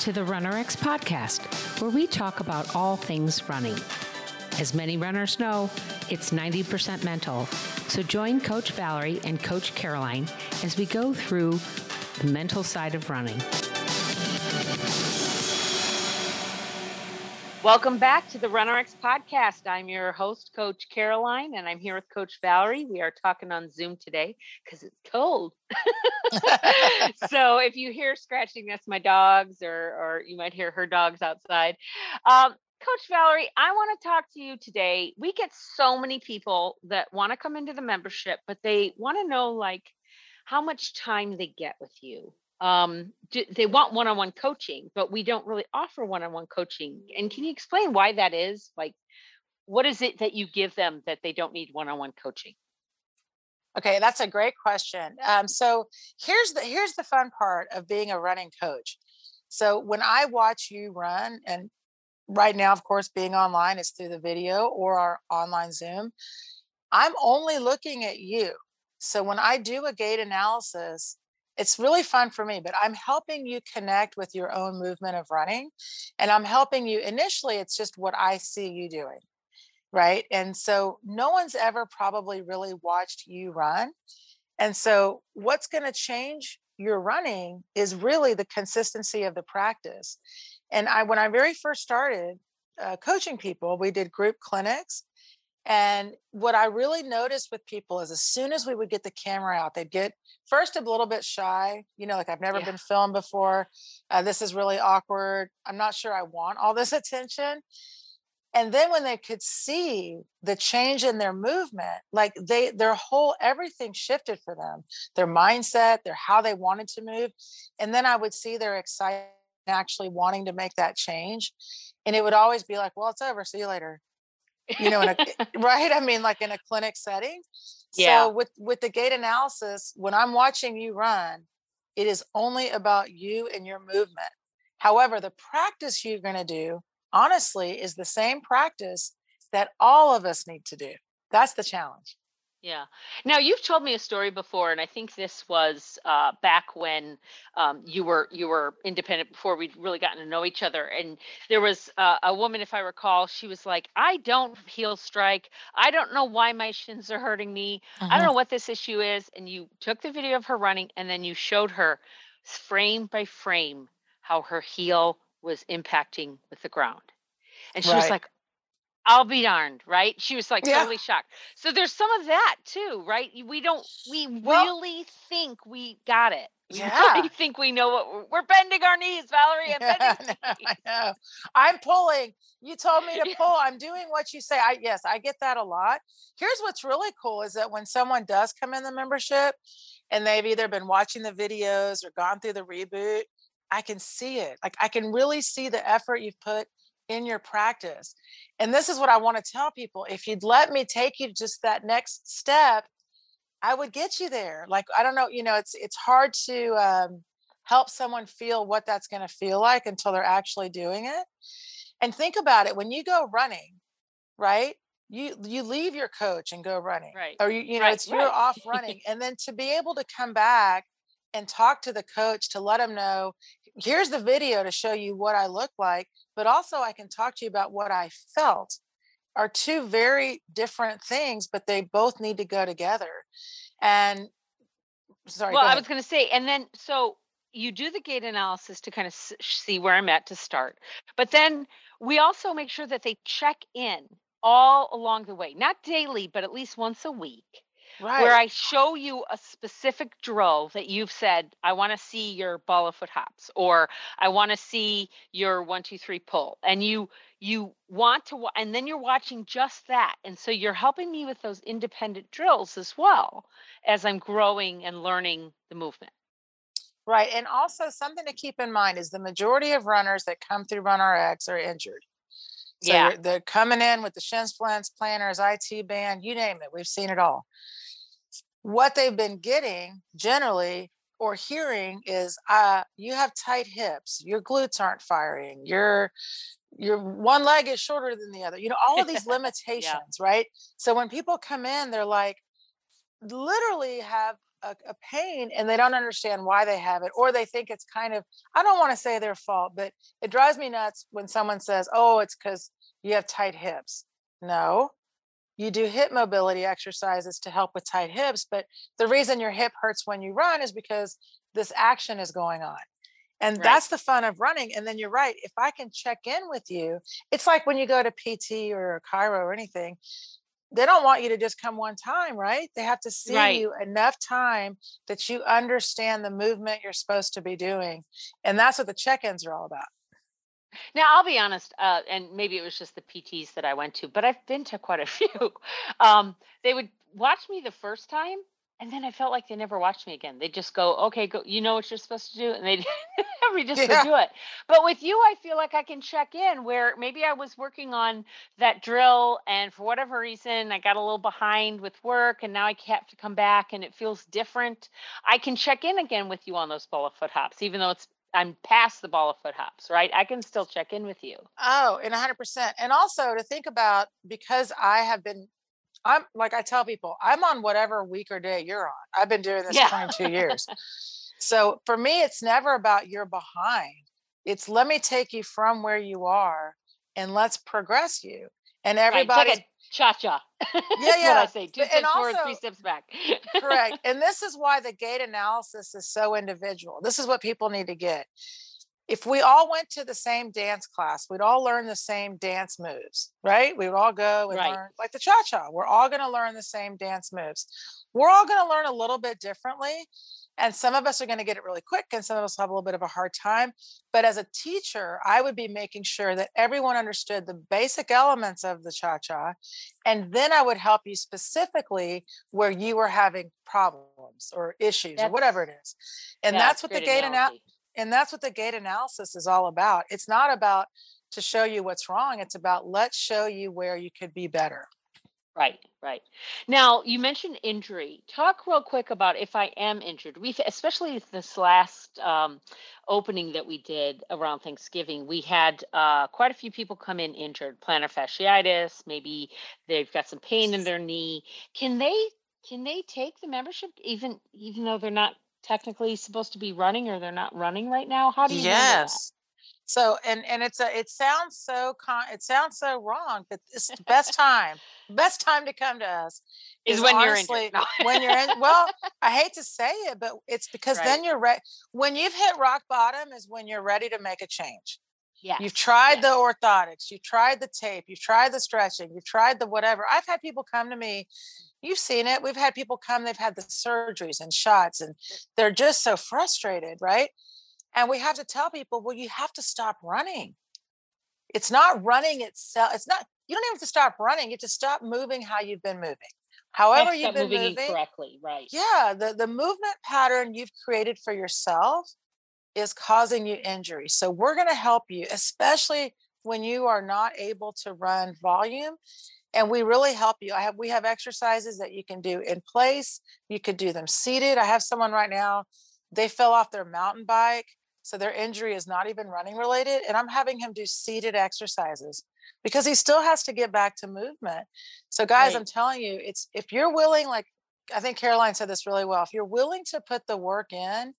to the RunRX podcast, where we talk about all things running. As many runners know, it's 90% mental. So join Coach Valerie and Coach Caroline as we go through the mental side of running. Welcome back to the RunRX podcast. I'm your host, Coach Caroline, and I'm here with Coach Valerie. We are talking on Zoom today because it's cold. so if you hear scratching, that's my dogs, or or you might hear her dogs outside. Um, Coach Valerie, I want to talk to you today. We get so many people that want to come into the membership, but they want to know like how much time they get with you um, do, they want one-on-one coaching but we don't really offer one-on-one coaching. And can you explain why that is? Like what is it that you give them that they don't need one-on-one coaching? Okay that's a great question. Um, so here's the here's the fun part of being a running coach. So when i watch you run and right now of course being online is through the video or our online zoom i'm only looking at you. So when i do a gait analysis it's really fun for me, but I'm helping you connect with your own movement of running. And I'm helping you initially, it's just what I see you doing. Right. And so no one's ever probably really watched you run. And so what's going to change your running is really the consistency of the practice. And I, when I very first started uh, coaching people, we did group clinics and what I really noticed with people is as soon as we would get the camera out, they'd get first a little bit shy, you know, like I've never yeah. been filmed before. Uh, this is really awkward. I'm not sure I want all this attention. And then when they could see the change in their movement, like they, their whole everything shifted for them, their mindset, their how they wanted to move. And then I would see their excitement actually wanting to make that change. And it would always be like, well, it's over. See you later you know, in a, right? I mean, like in a clinic setting. Yeah. So with with the gait analysis, when I'm watching you run, it is only about you and your movement. However, the practice you're going to do, honestly, is the same practice that all of us need to do. That's the challenge. Yeah. Now you've told me a story before, and I think this was uh, back when um, you were you were independent before we'd really gotten to know each other. And there was uh, a woman, if I recall, she was like, "I don't heel strike. I don't know why my shins are hurting me. I don't mm-hmm. know what this issue is." And you took the video of her running, and then you showed her frame by frame how her heel was impacting with the ground. And she was like, I'll be darned, right? She was like yeah. totally shocked. So there's some of that too, right? We don't, we well, really think we got it. We yeah. really think we know what we're, we're bending our knees, Valerie. I'm yeah, I know. I'm pulling. You told me to pull. I'm doing what you say. I yes, I get that a lot. Here's what's really cool is that when someone does come in the membership and they've either been watching the videos or gone through the reboot, I can see it. Like I can really see the effort you've put in your practice. And this is what I want to tell people. If you'd let me take you just that next step, I would get you there. Like, I don't know, you know, it's it's hard to um, help someone feel what that's going to feel like until they're actually doing it. And think about it when you go running, right? You you leave your coach and go running, right? Or you you know, right. it's you're off running, and then to be able to come back and talk to the coach to let them know here's the video to show you what I look like, but also I can talk to you about what I felt are two very different things, but they both need to go together. And sorry. Well, I was going to say, and then so you do the gait analysis to kind of see where I'm at to start, but then we also make sure that they check in all along the way, not daily, but at least once a week right. where I show you a specific drill that you've said, I want to see your ball of foot hops, or I want to see your one, two, three pull. And you you want to and then you're watching just that. And so you're helping me with those independent drills as well as I'm growing and learning the movement. Right. And also something to keep in mind is the majority of runners that come through Run RX are injured. So yeah. they're coming in with the shin splints, planters, IT band, you name it. We've seen it all what they've been getting generally or hearing is uh you have tight hips your glutes aren't firing your your one leg is shorter than the other you know all of these limitations yeah. right so when people come in they're like literally have a, a pain and they don't understand why they have it, or they think it's kind of, I don't want to say their fault, but it drives me nuts when someone says, oh, it's because you have tight hips. No, you do hip mobility exercises to help with tight hips, but the reason your hip hurts when you run is because this action is going on. And right. that's the fun of running. And then you're right. If I can check in with you, it's like when you go to PT or a chiro or anything, they don't want you to just come one time, right? They have to see right. you enough time that you understand the movement you're supposed to be doing. And that's what the check ins are all about. Now, I'll be honest, uh, and maybe it was just the PTs that I went to, but I've been to quite a few. Um, they would watch me the first time and then I felt like they never watched me again. They just go, okay, go, you know what you're supposed to do, and they have just yeah. do it. But with you, I feel like I can check in where maybe I was working on that drill, and for whatever reason, I got a little behind with work, and now I have to come back, and it feels different. I can check in again with you on those ball of foot hops, even though it's I'm past the ball of foot hops, right? I can still check in with you. Oh, and 100%. And also to think about because I have been I'm like I tell people, I'm on whatever week or day you're on. I've been doing this yeah. 22 years. So for me, it's never about you're behind. It's let me take you from where you are and let's progress you. And everybody right, cha cha. Yeah, yeah. I say two steps also, forward, three steps back. correct. And this is why the gait analysis is so individual. This is what people need to get if we all went to the same dance class, we'd all learn the same dance moves, right? We would all go and right. learn like the cha cha. We're all going to learn the same dance moves. We're all going to learn a little bit differently. And some of us are going to get it really quick, and some of us have a little bit of a hard time. But as a teacher, I would be making sure that everyone understood the basic elements of the cha cha. And then I would help you specifically where you were having problems or issues that's, or whatever it is. And that's, that's what the gait analogy and that's what the gait analysis is all about. It's not about to show you what's wrong it's about let's show you where you could be better. Right right. Now you mentioned injury. Talk real quick about if i am injured. We especially this last um, opening that we did around thanksgiving we had uh, quite a few people come in injured plantar fasciitis maybe they've got some pain in their knee. Can they can they take the membership even even though they're not technically supposed to be running or they're not running right now? How do you yes. So and and it's a it sounds so con it sounds so wrong, but it's the best time. best time to come to us is, is when honestly, you're in. When you're in. Well, I hate to say it, but it's because right. then you're ready. When you've hit rock bottom is when you're ready to make a change. Yeah. You've tried the orthotics, you've tried the tape, you've tried the stretching, you've tried the whatever. I've had people come to me you've seen it. We've had people come, they've had the surgeries and shots, and they're just so frustrated, right? And we have to tell people, well, you have to stop running. It's not running itself. It's not, you don't even have to stop running. You have to stop moving how you've been moving. However, you've been moving, moving correctly, right? Yeah, the, the movement pattern you've created for yourself is causing you injury. So we're going to help you, especially when you are not able to run volume and we really help you. I have we have exercises that you can do in place. You could do them seated. I have someone right now, they fell off their mountain bike, so their injury is not even running related and I'm having him do seated exercises because he still has to get back to movement. So guys, right. I'm telling you, it's if you're willing like I think Caroline said this really well. If you're willing to put the work in,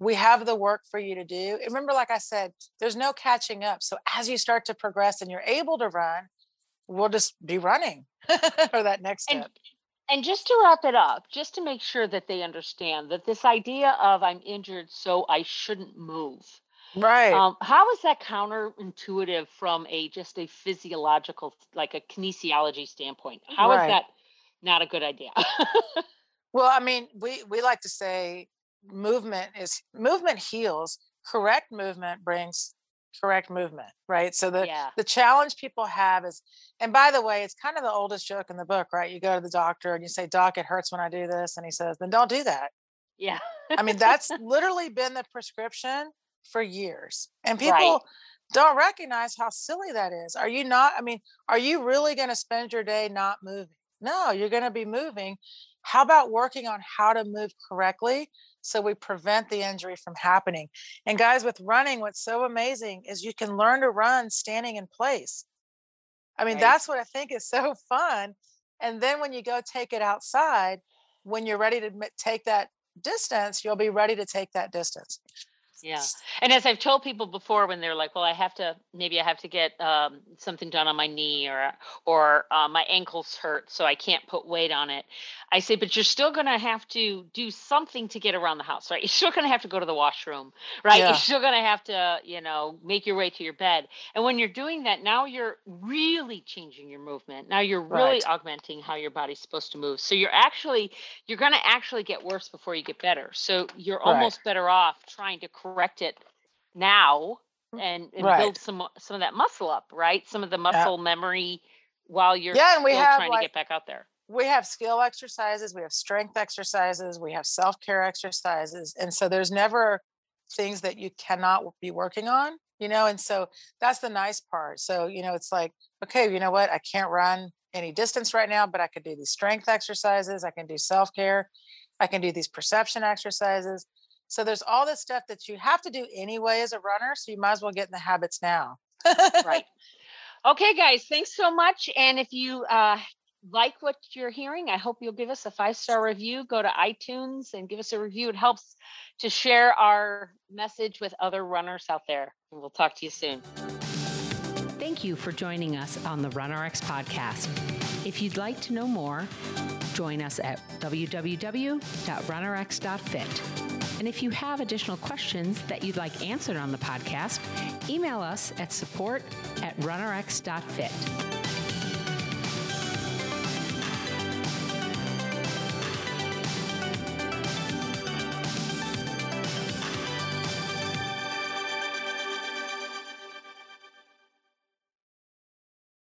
we have the work for you to do. Remember, like I said, there's no catching up. So as you start to progress and you're able to run, we'll just be running for that next step. And, and just to wrap it up, just to make sure that they understand that this idea of I'm injured, so I shouldn't move. Right. Um, how is that counterintuitive from a just a physiological, like a kinesiology standpoint? How right. is that not a good idea? well, I mean, we we like to say movement is movement heals. Correct movement brings correct movement right so the yeah. the challenge people have is and by the way it's kind of the oldest joke in the book right you go to the doctor and you say doc it hurts when i do this and he says then don't do that yeah i mean that's literally been the prescription for years and people right. don't recognize how silly that is are you not i mean are you really going to spend your day not moving no you're going to be moving how about working on how to move correctly so we prevent the injury from happening. And guys, with running, what's so amazing is you can learn to run standing in place. I mean, right. that's what I think is so fun. And then when you go take it outside, when you're ready to take that distance, you'll be ready to take that distance. Yeah. And as I've told people before, when they're like, "Well, I have to, maybe I have to get um, something done on my knee, or or uh, my ankles hurt, so I can't put weight on it," I say, "But you're still going to have to do something to get around the house, right? You're still going to have to go to the washroom, right? Yeah. You're still going to have to, you know, make your way to your bed. And when you're doing that, now you're really changing your movement. Now you're really Right. augmenting how your body's supposed to move. So you're actually you're going to actually get worse before you get better. So you're Right. almost better off trying to correct it now mm, and, and Right. build some some of that muscle up, right? Some of the muscle memory while you're Yeah, and we have, trying like, to get back out there. we have skill exercises, we have strength exercises, we have self-care exercises. And so there's never things that you cannot be working on, you know? And so that's the nice part. So, you know, it's like, okay, you know what? I can't run any distance right now, but I could do these strength exercises, I can do self-care, I can do these perception exercises. So there's all this stuff that you have to do anyway as a runner. So you might as well get in the habits now. right. Okay, guys, thanks so much. And if you uh, like what you're hearing, I hope you'll give us a five star review. Go to iTunes and give us a review. It helps to share our message with other runners out there. And we'll talk to you soon. Thank you for joining us on the RunRx podcast. If you'd like to know more, join us at www.runrx.fit. And if you have additional questions that you'd like answered on the podcast, email us at support at runrx.fit.